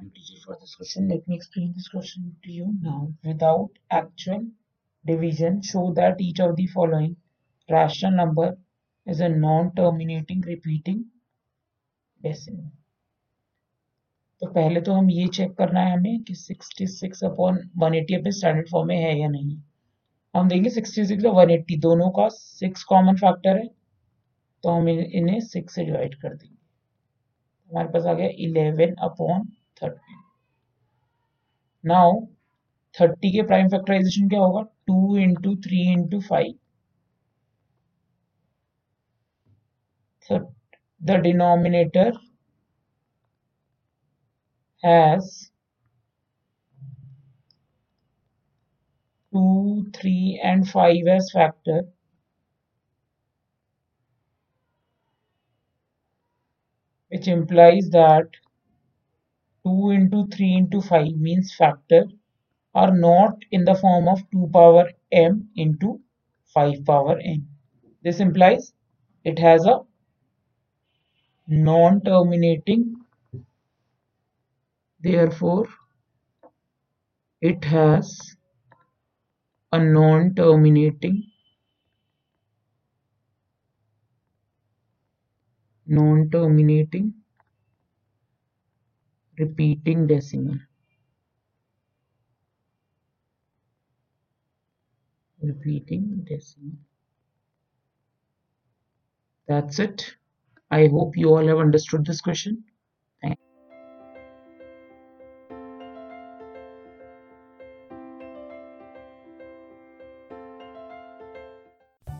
I'm teacher for this question. Let me explain this question to you now. Without actual division, show that each of the following rational number is a non-terminating repeating decimal. तो पहले तो हम ये check करना है हमें कि 66 upon one eighty अपने स्टैंडर्ड फॉर्म में है या नहीं हम देंगे 66 और 180 दोनों का सिक्स कॉमन फैक्टर है तो हम इन्हें सिक्स से डिवाइड कर देंगे हमारे पास आ गया eleven upon thirty now thirty के प्राइम फैक्टराइजेशन क्या होगा two into three into five the denominator has 2, 3 and 5 as factor which implies that 2 into 3 into 5 means factor are not in the form of 2 power m into 5 power n. This implies it has a non-terminating therefore it has a non-terminating non-terminating repeating decimal. Repeating decimal. That's it. I hope you all have understood this question